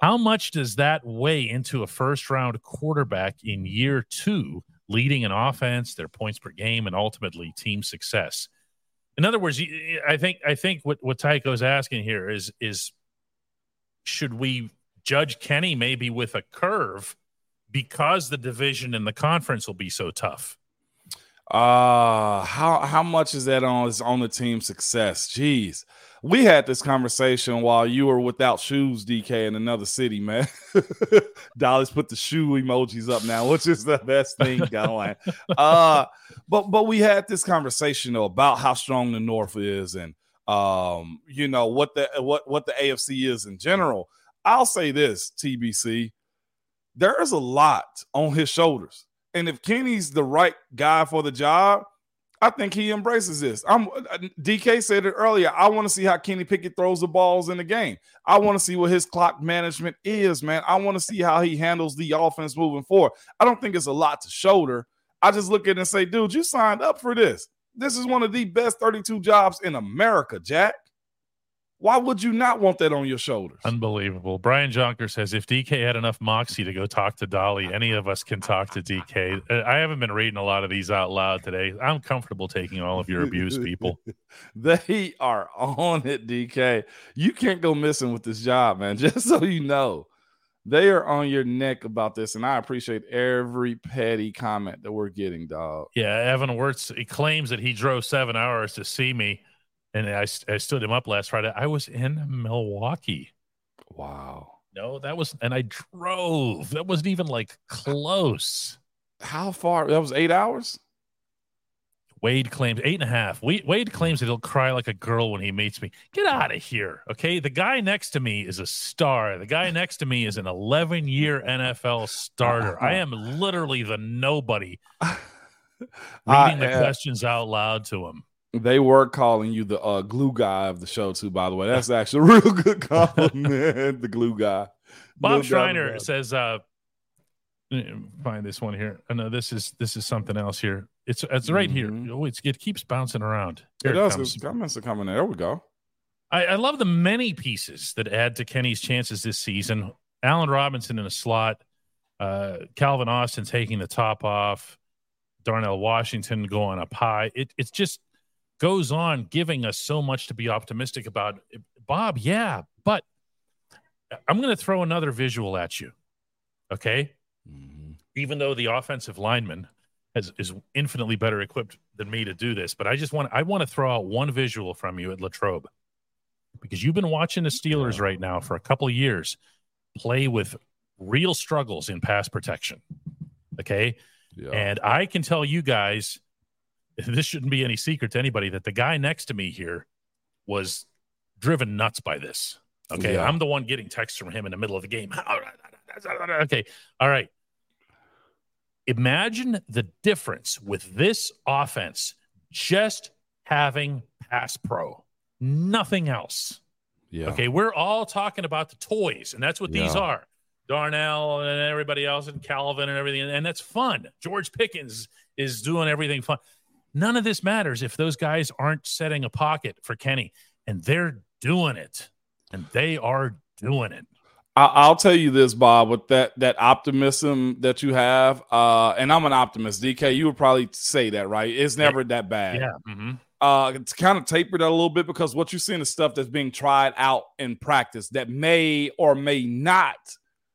How much does that weigh into a first round quarterback in year two, leading an offense, their points per game, and ultimately team success? In other words, I think I think what what Tycho's asking here is is should we judge Kenny maybe with a curve because the division and the conference will be so tough? Uh how how much is that on is on the team success? Jeez. We had this conversation while you were without shoes, DK, in another city, man. Dolly's put the shoe emojis up now, which is the best thing going. uh, but but we had this conversation though about how strong the North is, and um, you know what the what what the AFC is in general. I'll say this, TBC, there is a lot on his shoulders. And if Kenny's the right guy for the job, I think he embraces this. I'm uh, DK said it earlier. I want to see how Kenny Pickett throws the balls in the game. I want to see what his clock management is, man. I want to see how he handles the offense moving forward. I don't think it's a lot to shoulder. I just look at it and say, dude, you signed up for this. This is one of the best 32 jobs in America, Jack. Why would you not want that on your shoulders? Unbelievable. Brian Jonker says if DK had enough moxie to go talk to Dolly, any of us can talk to DK. Uh, I haven't been reading a lot of these out loud today. I'm comfortable taking all of your abuse, people. they are on it, DK. You can't go missing with this job, man. Just so you know, they are on your neck about this, and I appreciate every petty comment that we're getting, dog. Yeah, Evan Wirtz he claims that he drove seven hours to see me and I, I stood him up last Friday. I was in Milwaukee. Wow. No, that was, and I drove. That wasn't even like close. How far? That was eight hours. Wade claims eight and a half. Wade, Wade claims that he'll cry like a girl when he meets me. Get out of here. Okay. The guy next to me is a star. The guy next to me is an 11 year NFL starter. I am literally the nobody reading the uh, questions out loud to him. They were calling you the uh, glue guy of the show, too, by the way. That's actually a real good compliment. the glue guy. Bob doubt Schreiner it. says, uh, find this one here. Oh, no, this is this is something else here. It's it's right here. Mhm. Oh, it's, it keeps bouncing around. It Here it does. comes. It's comments are coming. There we go. I, I love the many pieces that add to Kenny's chances this season. Allen Robinson in a slot, uh, Calvin Austin taking the top off, Darnell Washington going up high. It it just goes on giving us so much to be optimistic about. Bob, yeah, but I'm going to throw another visual at you. Okay, mm-hmm. even though the offensive lineman has, is infinitely better equipped than me to do this, but I just want I want to throw out one visual from you at Latrobe because you've been watching the Steelers right now for a couple of years play with real struggles in pass protection. Okay. Yeah. And I can tell you guys, this shouldn't be any secret to anybody that the guy next to me here was driven nuts by this. Okay. Yeah. I'm the one getting texts from him in the middle of the game. Okay. All right. Imagine the difference with this offense just having pass pro, nothing else. yeah. Okay, we're all talking about the toys, and that's what these are. Darnell and everybody else, and Calvin and everything, and that's fun. George Pickens is doing everything fun. None of this matters if those guys aren't setting a pocket for Kenny, and they're doing it, and they are doing it. I- I'll tell you this, Bob, with that that optimism that you have, uh, and I'm an optimist. DK, you would probably say that, right? It's never that bad. Yeah. Mm-hmm. Uh, it's kind of tapered a little bit because what you're seeing is stuff that's being tried out in practice that may or may not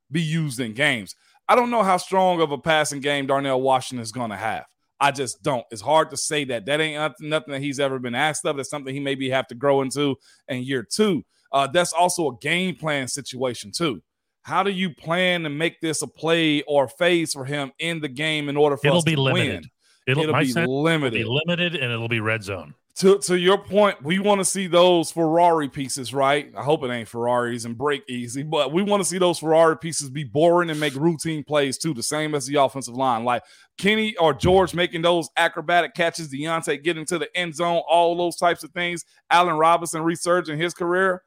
be used in games. I don't know how strong of a passing game Darnell Washington is going to have. I just don't. It's hard to say that. That ain't nothing, that he's ever been asked of. That's something he maybe have to grow into in year two. Uh, that's also a game plan situation too. How do you plan to make this a play or phase for him in the game in order for It'll us be to limited. win? It'll, It'll be sense, it'll limited be limited, and it'll be red zone. To to your point, we want to see those Ferrari pieces, right? I hope it ain't Ferraris and break easy, but we want to see those Ferrari pieces be boring and make routine plays too, the same as the offensive line. Like Kenny or George making those acrobatic catches, Deontay getting to the end zone, all those types of things. Allen Robinson resurging his career.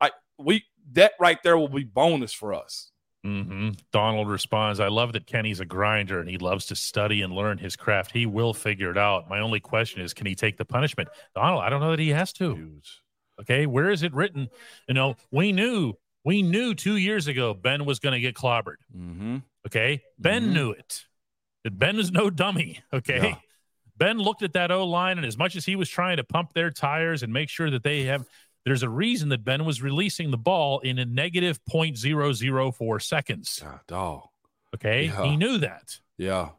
I we that right there will be bonus for us. Hmm Donald responds, I love that Kenny's a grinder and he loves to study and learn his craft. He will figure it out. My only question is, can he take the punishment? Donald, I don't know that he has to. Okay. Where is it written? You know, we knew, we knew two years ago Ben was going to get clobbered. Mm-hmm. Okay. Ben Mhm. knew it. That Ben is no dummy. Okay. Yeah. Ben looked at that O line, and as much as he was trying to pump their tires and make sure that they have, there's a reason that Ben was releasing the ball in a negative 0.004 seconds. God, dog. Okay. Yeah. He knew that. Yeah.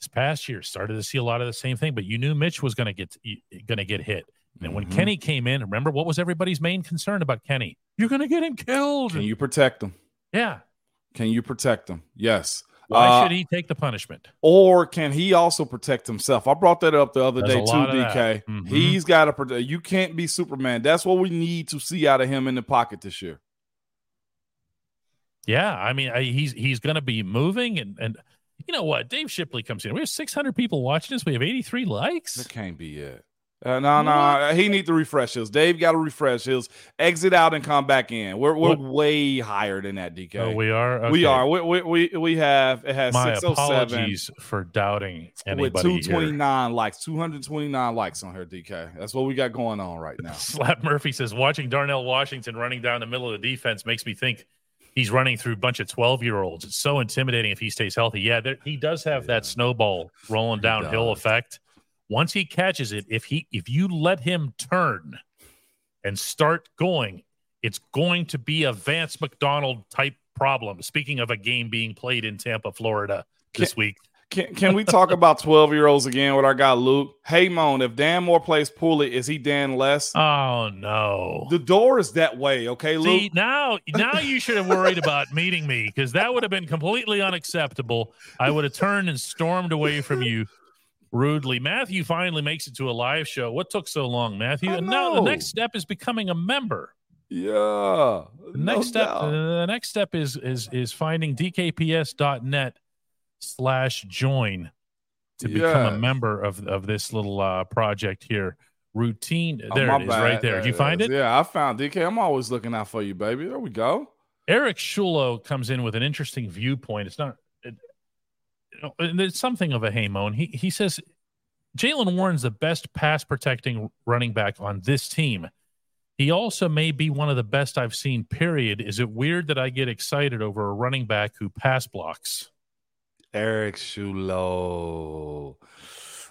This past year started to see a lot of the same thing, but you knew Mitch was going to get going to get hit. And when Mhm. Kenny came in, remember what was everybody's main concern about Kenny? You're going to get him killed. Can you protect him? yeah. Can you protect them? Yes. Why Uh, should he take the punishment? Or can he also protect himself? I brought that up the other There's day too, DK. Mhm. He's got to protect. You can't be Superman. That's what we need to see out of him in the pocket this year. Yeah, I mean, I, he's he's going to be moving, and and you know what? Dave Shipley comes in. We have 600 people watching this. We have 83 likes. That can't be it. Uh, no, no, he need to refresh his. Dave got to refresh his. Exit out and come back in. We're we're What? way higher than that, DK. Oh, we are. We are. We, we we we have it has My 607 apologies for doubting anybody here. 229 likes, 229 likes on her, DK. That's what we got going on right now. Slap Murphy says watching Darnell Washington running down the middle of the defense makes me think he's running through a bunch of 12 year olds. It's so intimidating if he stays healthy. Yeah, there, he does have that snowball rolling downhill effect. Once he catches it, if he if you let him turn and start going, it's going to be a Vance McDonald type problem. Speaking of a game being played in Tampa, Florida this week. Can, can we talk about 12 year olds again with our guy Luke? Hey, Moan, if Dan Moore plays Pulley, is he Dan less? Oh no. the door is that way, okay, Luke? See now, now you should have worried about meeting me because that would have been completely unacceptable. I would have turned and stormed away from you. Rudely. Matthew finally makes it to a live show. What took so long, Matthew? I And now the next step is becoming a member. Yeah. The next step uh, the next step is is is finding dkps.net slash join to become a member of of this little uh project here. Routine Oh, there my it is bad. right there. Did you find is. it? Yeah, I found DK. I'm always looking out for you, baby. There we go. Eric Schulo comes in with an interesting viewpoint. It's not, it's something of a haymoan. He he says Jalen Warren's the best pass protecting running back on this team. He also may be one of the best I've seen. Period. Is it weird that I get excited over a running back who pass blocks? Eric Shulo.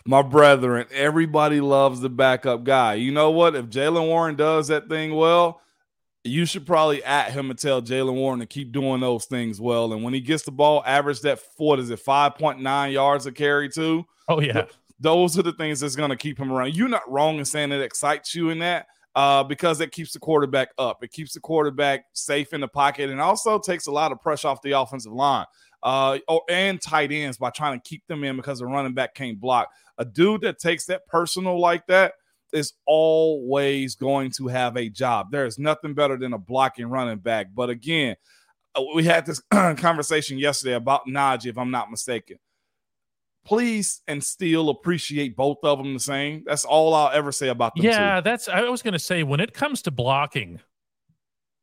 My brethren, everybody loves the backup guy. You know what? If Jalen Warren does that thing well, you should probably at him and tell Jalen Warren to keep doing those things well. And when he gets the ball, average that what is it, 5.9 yards a carry too. Oh yeah, Those are the things that's going to keep him around. You're not wrong in saying it excites you in that uh, because it keeps the quarterback up. It keeps the quarterback safe in the pocket and also takes a lot of pressure off the offensive line uh, oh, and tight ends by trying to keep them in because the running back can't block. A dude that takes that personal like that is always going to have a job. There is nothing better than a blocking running back. But again, uh, we had this conversation yesterday about Najee, if I'm not mistaken. Please and still appreciate both of them the same. That's all I'll ever say about them. yeah. two. That's I was going to say when it comes to blocking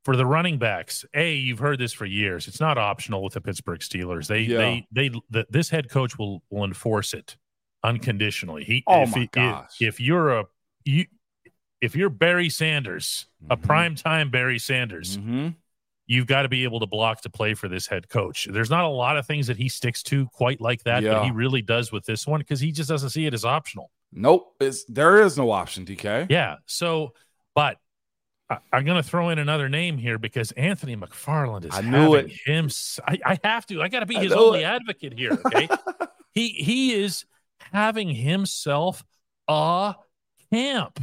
for the running backs. A, you've heard this for years. It's not optional with the Pittsburgh Steelers. They Yeah. they they the, this head coach will will enforce it unconditionally. He Oh, if my he- if- gosh. If, you're a you if you're Barry Sanders, a Mhm. prime time Barry Sanders, Mhm. you've got to be able to block to play for this head coach. There's not a lot of things that he sticks to quite like that, Yeah. but he really does with this one because he just doesn't see it as optional. Nope. It's there is no option, DK. Yeah. So, but I, I'm going to throw in another name here because Anthony McFarland is I knew having it. him. I have to. I got to be his only it. advocate here. Okay. he he is having himself a camp.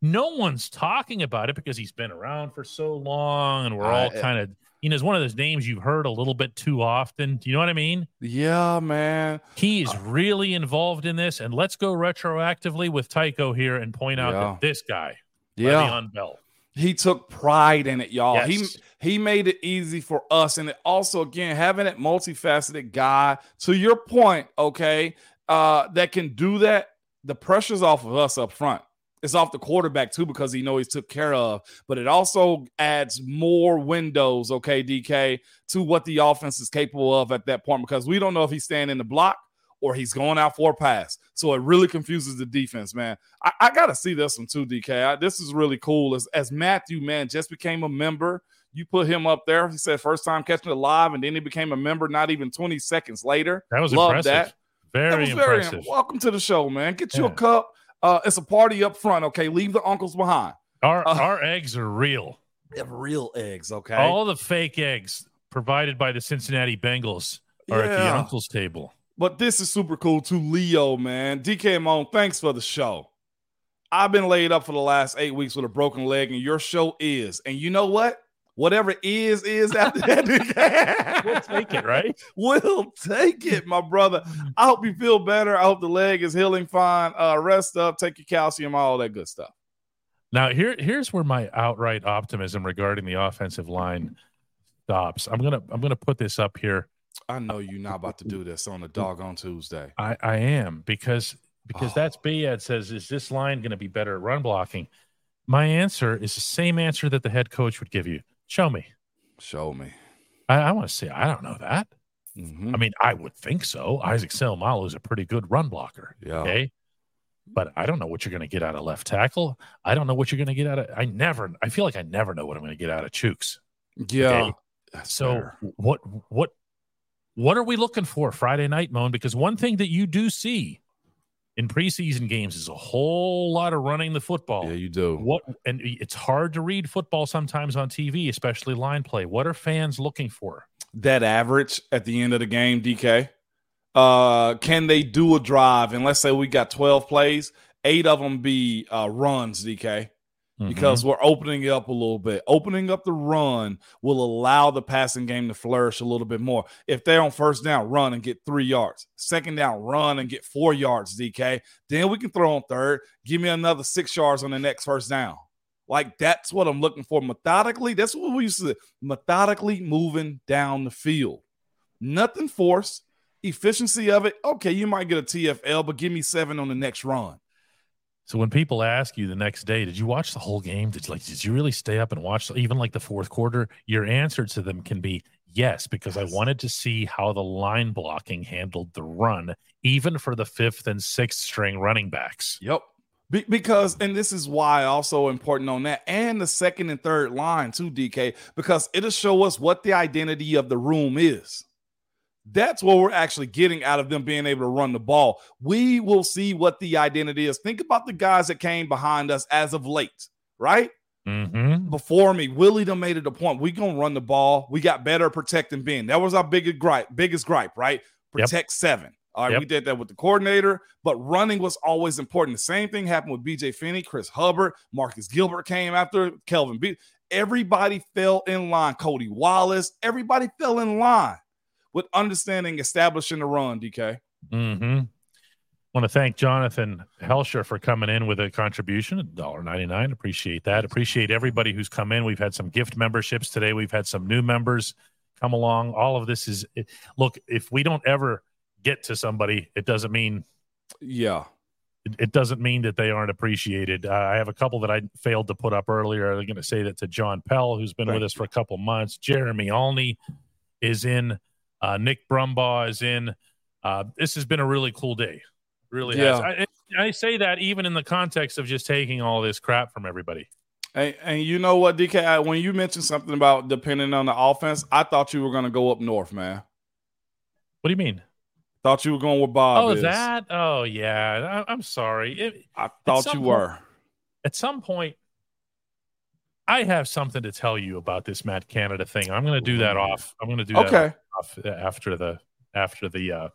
No one's talking about it because he's been around for so long, and we're all I- kind of. You know, it's one of those names you've heard a little bit too often. Do you know what I mean? Yeah, man. He Uh, is really involved in this, and let's go retroactively with Tycho here and point out Yeah. that this guy, Yeah. Le'Veon Bell, He took pride in it, y'all. Yes. He he made it easy for us, and it also again having that multifaceted guy. To your point, okay, uh, that can do that. The pressure's off of us up front. It's off the quarterback too because he know he's took care of. But it also adds more windows, okay, DK, to what the offense is capable of at that point because we don't know if he's staying in the block or he's going out for a pass. So it really confuses the defense, man. I, I got to see this one too, DK. I, this is really cool. As, as Matthew, man, just became a member. You put him up there. He said first time catching it live, and then he became a member not even 20 seconds later. that was Love impressive. that. Very That was impressive. welcome to the show, man. Get you a cup. Uh, it's a party up front, okay? Leave the uncles behind. our Uh, our eggs are real. They have real eggs, okay? All the fake eggs provided by the Cincinnati Bengals are at the uncle's table. But this is super cool too, Leo, man. DK Moan, thanks for the show. I've been laid up for the last eight weeks with a broken leg, and your show is. And you know what? Whatever is, is after that. We'll take it, right? We'll take it, my brother. I hope you feel better. I hope the leg is healing fine. Uh, rest up, take your calcium, all that good stuff. Now here here's where my outright optimism regarding the offensive line stops. I'm gonna I'm gonna put this up here. I know you're not about to do this on the dog on Tuesday. I, I am because because Oh. that's Bayad says, is this line going to be better at run blocking? My answer is the same answer that the head coach would give you. Show me. Show me. I, I want to see. I don't know that. Mhm. I mean, I would think so. Isaac Seumalo is a pretty good run blocker. Yeah. Okay. But I don't know what you're going to get out of left tackle. I don't know what you're going to get out of. I never. I feel like I never know what I'm going to get out of Chuks. Yeah. Okay. So fair. what what what are we looking for Friday night, Moan? Because one thing that you do see in preseason games is a whole lot of running the football. yeah, you do. What and it's hard to read football sometimes on TV, especially line play. What are fans looking for? that average at the end of the game, DK? Uh, can they do a drive? And let's say we got 12 plays, eight of them be uh, runs, DK. Because mm-hmm. we're opening it up a little bit. Opening up the run will allow the passing game to flourish a little bit more. If they're on first down, run and get three yards. Second down, run and get four yards, DK. Then we can throw on third. Give me another six yards on the next first down. Like that's what I'm looking for methodically. That's what we used to do. methodically moving down the field. Nothing forced. Efficiency of it. Okay, you might get a TFL, but give me seven on the next run. So when people ask you the next day, did you watch the whole game? Did you like did you really stay up and watch even like the fourth quarter? Your answer to them can be yes, because I wanted to see how the line blocking handled the run, even for the fifth and sixth string running backs. Yep. Be- because, and this is why also important on that, and the second and third line too, DK, because it'll show us what the identity of the room is. That's what we're actually getting out of them being able to run the ball. We will see what the identity is. Think about the guys that came behind us as of late, right? Mm-hmm. Before me, Willie done made it a point. We gonna run the ball. We got better protecting Ben. That was our biggest gripe, biggest gripe, right? Protect yep. seven. All right, yep. we did that with the coordinator, but running was always important. The same thing happened with BJ Finney, Chris Hubbard, Marcus Gilbert came after Kelvin B. Everybody fell in line. Cody Wallace, everybody fell in line with understanding establishing the run, DK. Mm-hmm. Want to thank Jonathan Helsher for coming in with a contribution, $1.99. Appreciate that. Appreciate everybody who's come in. We've had some gift memberships today. We've had some new members come along. All of this is look, if we don't ever get to somebody, it doesn't mean yeah. It, it doesn't mean that they aren't appreciated. Uh, I have a couple that I failed to put up earlier. I'm going to say that to John Pell, who's been Thank with us for a couple months. Jeremy Alney is in uh, Nick Brumbaugh is in. Uh, this has been a really cool day. Really yeah. has. I, I, say that even in the context of just taking all this crap from everybody. And, and you know what, DK, when you mentioned something about depending on the offense, I thought you were going to go up north, man. What do you mean? Thought you were going with Bob. Oh, is. that? Oh, yeah. I, am sorry. It, I thought you point, were. At some point, I have something to tell you about this Matt Canada thing. I'm going to do that off. I'm going to do that okay. off after the after the uh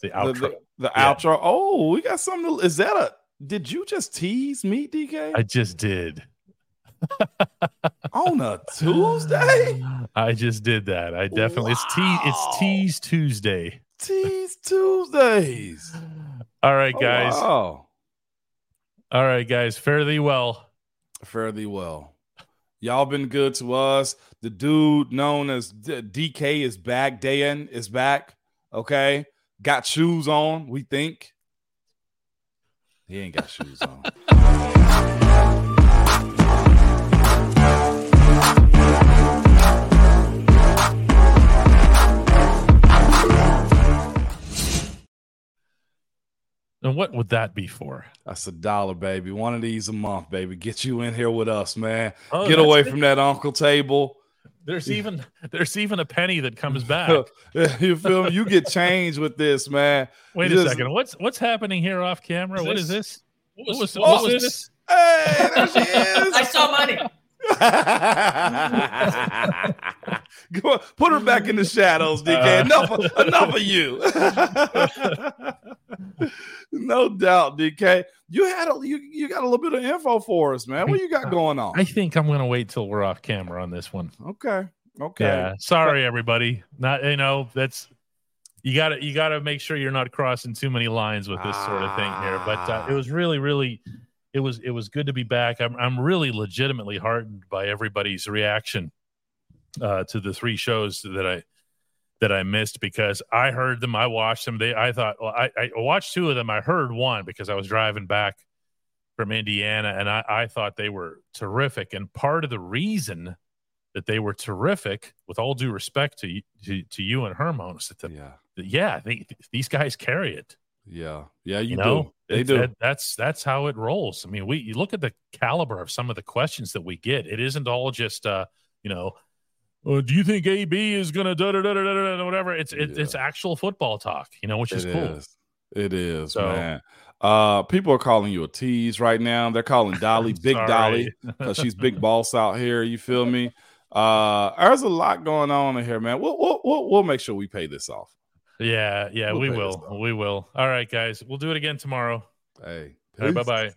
the outro. The, the, the yeah. outro. Oh, we got something. To, is that a? Did you just tease me, DK? I just did. On a Tuesday? I just did that. I definitely wow. it's tease it's tease Tuesday. Tease Tuesdays. All right, guys. Oh, wow. All right, guys. Fare thee well. Fare thee well. Y'all been good to us. The dude known as DK is back. Dejan is back. Okay. Got shoes on, we think. He ain't got shoes on. And what would that be for? That's a dollar, baby. One of these a month, baby. Get you in here with us, man. Oh, Get away from that uncle table. There's even there's even a penny that comes back. you feel me? You get change with this, man. Wait Just, a second. What's what's happening here off camera? Is what this, is this? What was, what was, what was this? this? Hey, there she is. I saw money. Go, on, put her back in the shadows, DK. Uh, enough, enough of you. no doubt, DK. You had a you, you got a little bit of info for us, man. What you got going on? I think I'm gonna wait till we're off camera on this one. Okay. Okay. Yeah. Sorry, everybody. Not you know that's you got to you got to make sure you're not crossing too many lines with this sort of thing here. But uh, it was really really it was it was good to be back. I'm I'm really legitimately heartened by everybody's reaction uh, to the three shows that I that I missed because I heard them, I watched them. They I thought well, I, I watched two of them. I heard one because I was driving back from Indiana, and I, I thought they were terrific. And part of the reason that they were terrific, with all due respect to to, to you and Hermon, is that the, yeah, the, yeah they, these guys carry it. Yeah, yeah, you, you know, do. They do. That, that's that's how it rolls. I mean, we you look at the caliber of some of the questions that we get. It isn't all just uh, you know, oh, do you think AB is gonna da da da da da whatever? It's it, yeah. it's actual football talk, you know, which is it cool. Is. It is, so, man. Uh, people are calling you a tease right now. They're calling Dolly Big Dolly because she's big boss out here. You feel me? Uh, there's a lot going on in here, man. We'll we'll we'll, we'll make sure we pay this off. Yeah, yeah, we'll we will. We will. All right, guys. We'll do it again tomorrow. Hey. Right, bye bye.